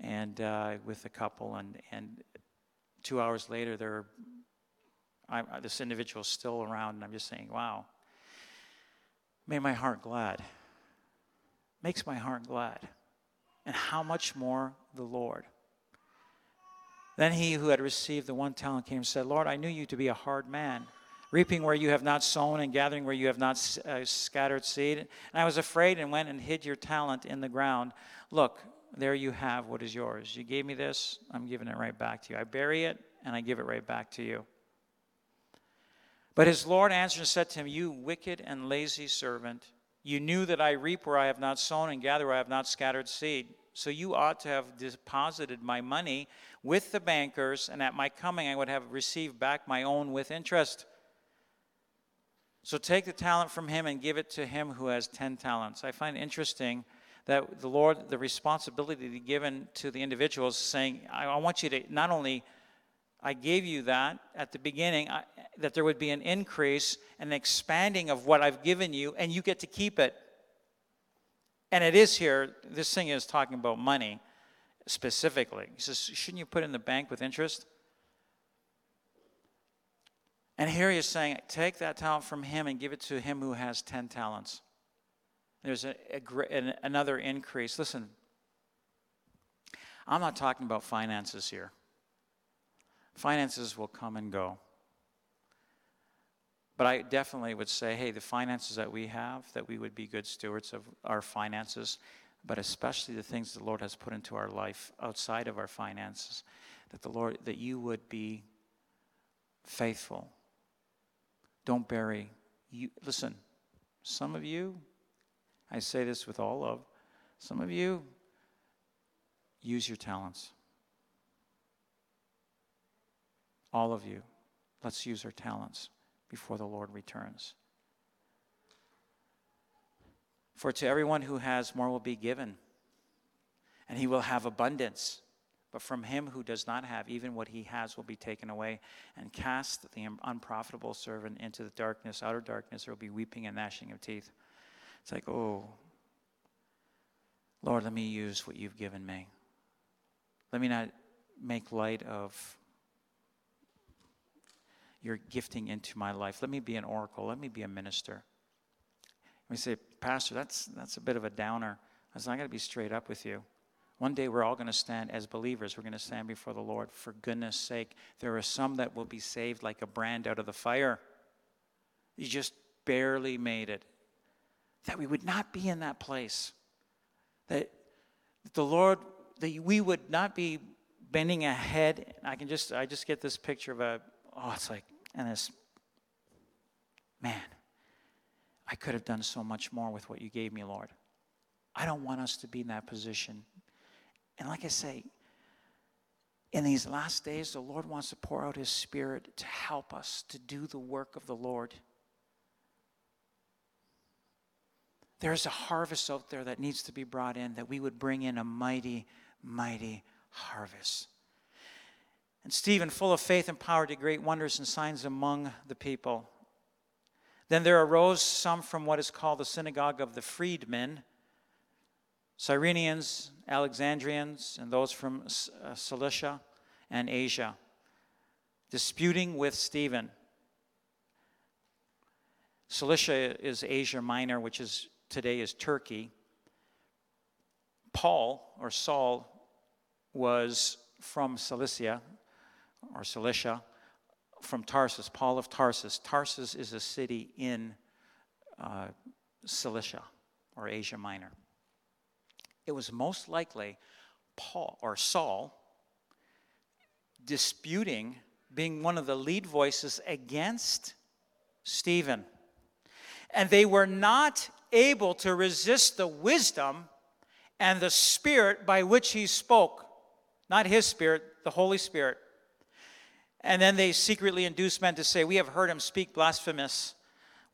and uh, with a couple, and, and two hours later, there, I, this individual's still around, and I'm just saying, wow, made my heart glad. Makes my heart glad. And how much more the Lord. Then he who had received the one talent came and said, Lord, I knew you to be a hard man, reaping where you have not sown and gathering where you have not uh, scattered seed. And I was afraid and went and hid your talent in the ground. Look, there you have what is yours. You gave me this, I'm giving it right back to you. I bury it and I give it right back to you. But his Lord answered and said to him, You wicked and lazy servant, you knew that I reap where I have not sown and gather where I have not scattered seed. So you ought to have deposited my money with the bankers, and at my coming I would have received back my own with interest. So take the talent from him and give it to him who has 10 talents. I find interesting that the Lord, the responsibility given to the individuals, saying, I, want you to not only, I gave you that at the beginning, I, that there would be an increase and expanding of what I've given you, and you get to keep it. And it is here, this thing is talking about money specifically. He says, Shouldn't you put in the bank with interest? And here he is saying, Take that talent from him and give it to him who has 10 talents. There's a, a, an, another increase. Listen, I'm not talking about finances here. Finances will come and go. But I definitely would say, hey, the finances that we have, that we would be good stewards of our finances, but especially the things the Lord has put into our life outside of our finances, that the Lord, that you would be faithful. Don't bury. You, listen, some of you, I say this with all love, some of you use your talents. All of you, let's use our talents before the Lord returns. For to everyone who has, more will be given, and he will have abundance. But from him who does not have, even what he has will be taken away. And cast the unprofitable servant into the darkness, outer darkness, there will be weeping and gnashing of teeth. It's like, oh, Lord, let me use what you've given me. Let me not make light of your gifting into my life. Let me be an oracle. Let me be a minister. We say, Pastor, that's, that's a bit of a downer. I said, I got to be straight up with you. One day we're all going to stand as believers. We're going to stand before the Lord. For goodness sake, there are some that will be saved like a brand out of the fire. You just barely made it. That we would not be in that place. That the Lord, that we would not be bending a head. I can just, I just get this picture of a, oh, it's like, and this, man, I could have done so much more with what you gave me, Lord. I don't want us to be in that position. And like I say, in these last days, the Lord wants to pour out His Spirit to help us to do the work of the Lord. There's a harvest out there that needs to be brought in, that we would bring in a mighty, mighty harvest. And Stephen, full of faith and power, did great wonders and signs among the people. Then there arose some from what is called the synagogue of the freedmen, Cyrenians, Alexandrians, and those from uh, Cilicia and Asia, disputing with Stephen. Cilicia is Asia Minor, which is today is Turkey. Paul or Saul was from Cilicia or Cilicia, from Tarsus, Paul of Tarsus. Tarsus is a city in uh, Cilicia or Asia Minor. It was most likely Paul or Saul disputing, being one of the lead voices against Stephen. And they were not able to resist the wisdom and the spirit by which he spoke. Not his spirit, the Holy Spirit. And then they secretly induce men to say, We have heard him speak blasphemous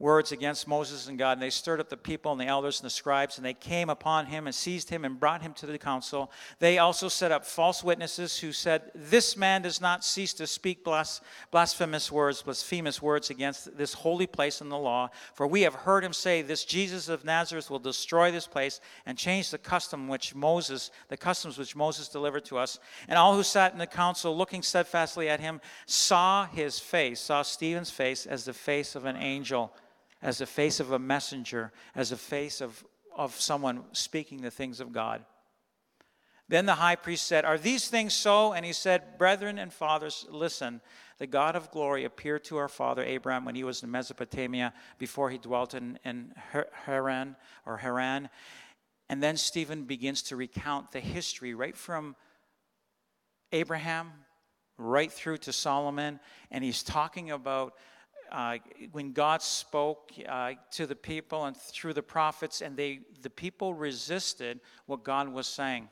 words against Moses and God. And they stirred up the people and the elders and the scribes, and they came upon him and seized him and brought him to the council. They also set up false witnesses who said, This man does not cease to speak blasphemous words, blasphemous words against this holy place and the law. For we have heard him say, This Jesus of Nazareth will destroy this place and change the custom which Moses, the customs which Moses delivered to us. And all who sat in the council, looking steadfastly at him, saw his face, saw Stephen's face as the face of an angel as the face of a messenger, as a face of, of someone speaking the things of God. Then the high priest said, Are these things so? And he said, Brethren and fathers, listen. The God of glory appeared to our father Abraham when he was in Mesopotamia before he dwelt in, in Haran or Haran. And then Stephen begins to recount the history right from Abraham right through to Solomon. And he's talking about uh, when God spoke uh, to the people and through the prophets, and they, the people resisted what God was saying.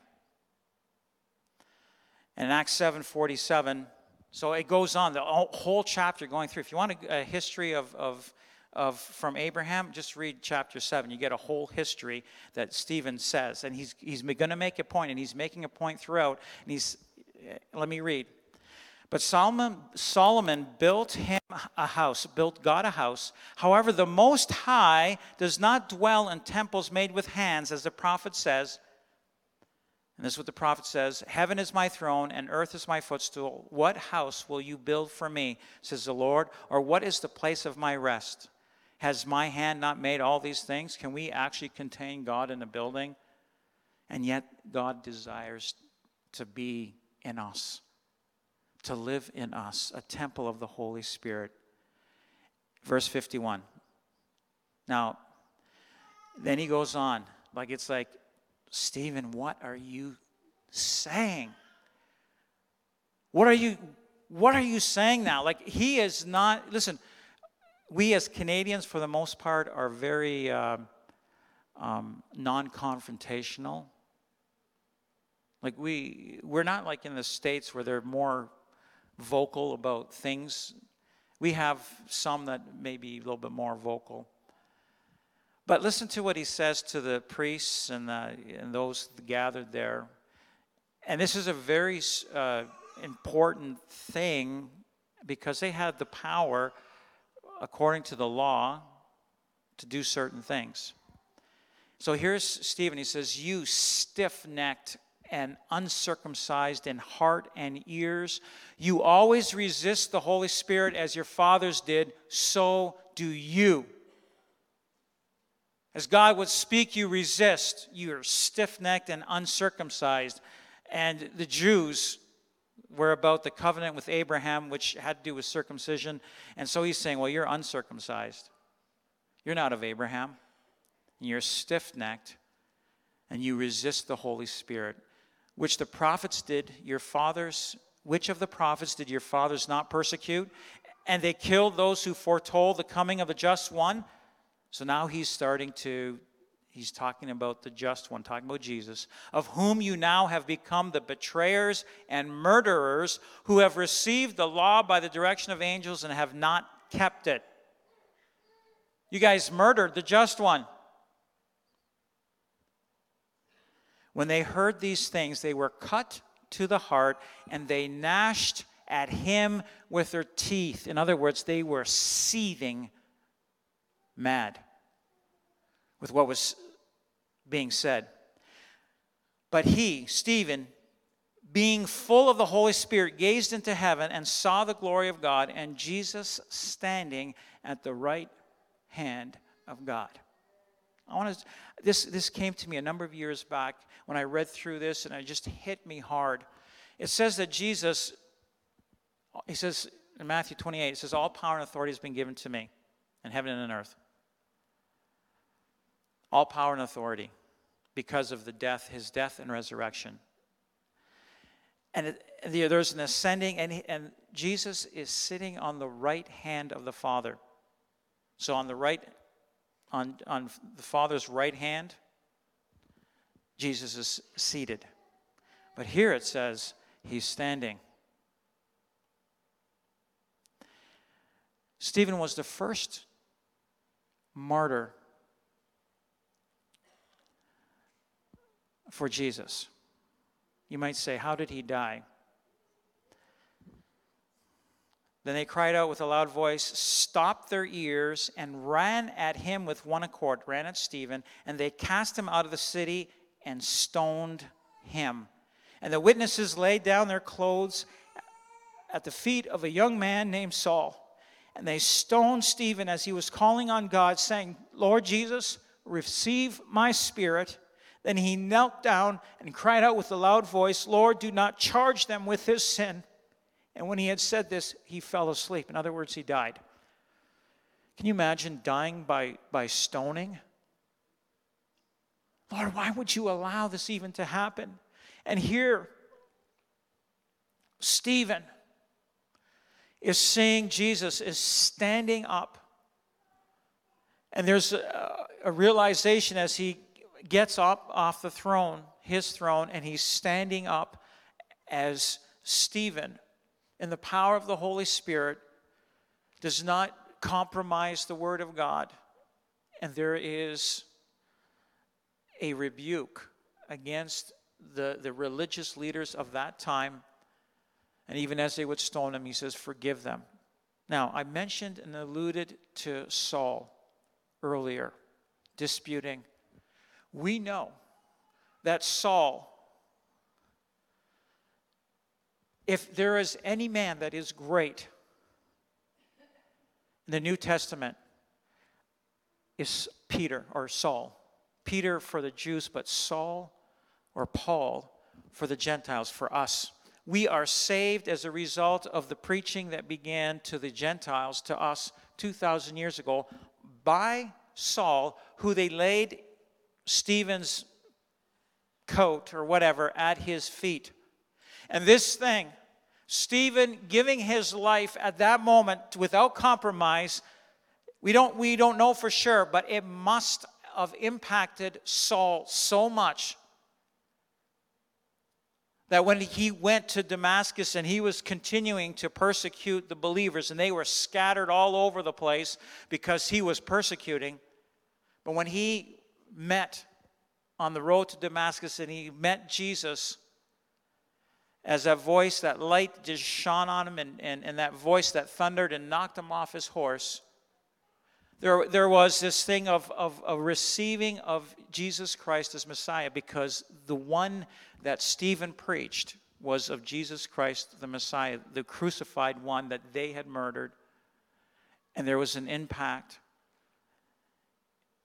And in Acts 7:47, so it goes on the whole chapter going through. If you want a, a history of, of, of from Abraham, just read chapter 7. You get a whole history that Stephen says, and he's he's going to make a point, and he's making a point throughout. And he's let me read. But Solomon, Solomon built him a house, built God a house. However, the Most High does not dwell in temples made with hands, as the prophet says. And this is what the prophet says Heaven is my throne, and earth is my footstool. What house will you build for me, says the Lord? Or what is the place of my rest? Has my hand not made all these things? Can we actually contain God in a building? And yet, God desires to be in us to live in us, a temple of the Holy Spirit. Verse 51. Now, then he goes on, like it's like, Stephen, what are you saying? What are you what are you saying now? Like he is not listen, we as Canadians for the most part are very uh, um, non-confrontational. Like we we're not like in the states where they're more vocal about things. We have some that may be a little bit more vocal. But listen to what he says to the priests and, the, and those gathered there. And this is a very uh, important thing because they had the power, according to the law, to do certain things. So here's Stephen. He says, You stiff necked and uncircumcised in heart and ears. You always resist the Holy Spirit as your fathers did, so do you. As God would speak, you resist. You're stiff necked and uncircumcised. And the Jews were about the covenant with Abraham, which had to do with circumcision. And so he's saying, Well, you're uncircumcised. You're not of Abraham. And you're stiff necked. And you resist the Holy Spirit which the prophets did your fathers which of the prophets did your fathers not persecute and they killed those who foretold the coming of the just one so now he's starting to he's talking about the just one, talking about Jesus, of whom you now have become the betrayers and murderers, who have received the law by the direction of angels and have not kept it. You guys murdered the just one. When they heard these things, they were cut to the heart and they gnashed at him with their teeth. In other words, they were seething mad with what was being said. But he, Stephen, being full of the Holy Spirit, gazed into heaven and saw the glory of God and Jesus standing at the right hand of God. I want to, this, this came to me a number of years back when I read through this and it just hit me hard. It says that Jesus, he says in Matthew 28, it says, All power and authority has been given to me in heaven and on earth. All power and authority because of the death, his death and resurrection. And it, there's an ascending, and, and Jesus is sitting on the right hand of the Father. So on the right, on, on the Father's right hand, Jesus is seated. But here it says he's standing. Stephen was the first martyr for Jesus. You might say, How did he die? Then they cried out with a loud voice, stopped their ears, and ran at him with one accord, ran at Stephen, and they cast him out of the city and stoned him. And the witnesses laid down their clothes at the feet of a young man named Saul. And they stoned Stephen as he was calling on God, saying, Lord Jesus, receive my spirit. Then he knelt down and cried out with a loud voice, Lord, do not charge them with this sin. And when he had said this, he fell asleep. In other words, he died. Can you imagine dying by, by stoning? Lord, why would you allow this even to happen? And here, Stephen is seeing Jesus is standing up. And there's a, a realization as he gets up off the throne, his throne, and he's standing up as Stephen in the power of the Holy Spirit does not compromise the Word of God. And there is a rebuke against the, the religious leaders of that time. And even as they would stone him, he says, Forgive them. Now, I mentioned and alluded to Saul earlier, disputing we know that Saul, if there is any man that is great in the New Testament, is Peter or Saul. Peter for the Jews, but Saul or Paul for the Gentiles, for us. We are saved as a result of the preaching that began to the Gentiles, to us 2,000 years ago, by Saul, who they laid Stephen's coat or whatever at his feet. And this thing, Stephen giving his life at that moment without compromise, we don't, we don't know for sure, but it must have impacted Saul so much that when he went to Damascus and he was continuing to persecute the believers, and they were scattered all over the place because he was persecuting, but when he met on the road to Damascus and he met Jesus, as that voice, that light just shone on him, and, and, and that voice that thundered and knocked him off his horse, there, there was this thing of, of a receiving of Jesus Christ as Messiah because the one that Stephen preached was of Jesus Christ, the Messiah, the crucified one that they had murdered. And there was an impact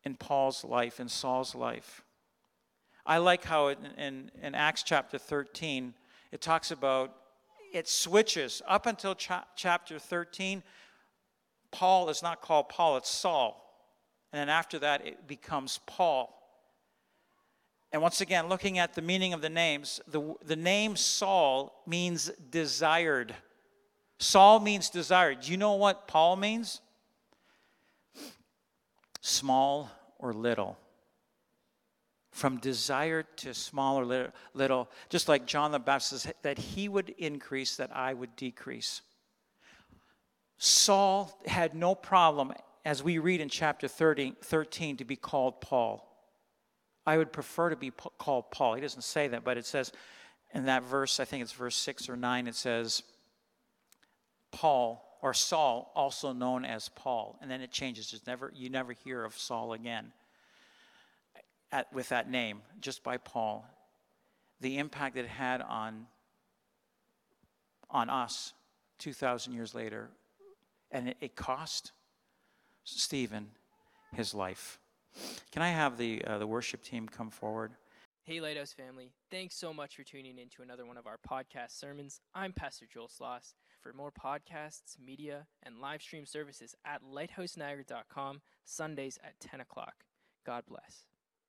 in Paul's life, in Saul's life. I like how in, in, in Acts chapter 13, it talks about it switches. Up until cha- chapter 13, Paul is not called Paul, it's Saul. And then after that, it becomes Paul. And once again, looking at the meaning of the names, the, the name Saul means desired. Saul means desired. Do you know what Paul means? Small or little. from desire to smaller little, little, just like John the Baptist says, that he would increase, that I would decrease. Saul had no problem, as we read in chapter 30, 13, to be called Paul. I would prefer to be called Paul. He doesn't say that, but it says in that verse, I think it's verse 6 or 9, it says, Paul or Saul, also known as Paul. And then it changes. It's never, you never hear of Saul again at, with that name, just by Paul. The impact that it had on, on us 2,000 years later. And it, it cost Stephen his life. Can I have the, uh, the worship team come forward? Hey, Lighthouse family. Thanks so much for tuning in to another one of our podcast sermons. I'm Pastor Joel Sloss. For more podcasts, media, and live stream services at lighthouseniagara.com, Sundays at 10 o'clock. God bless.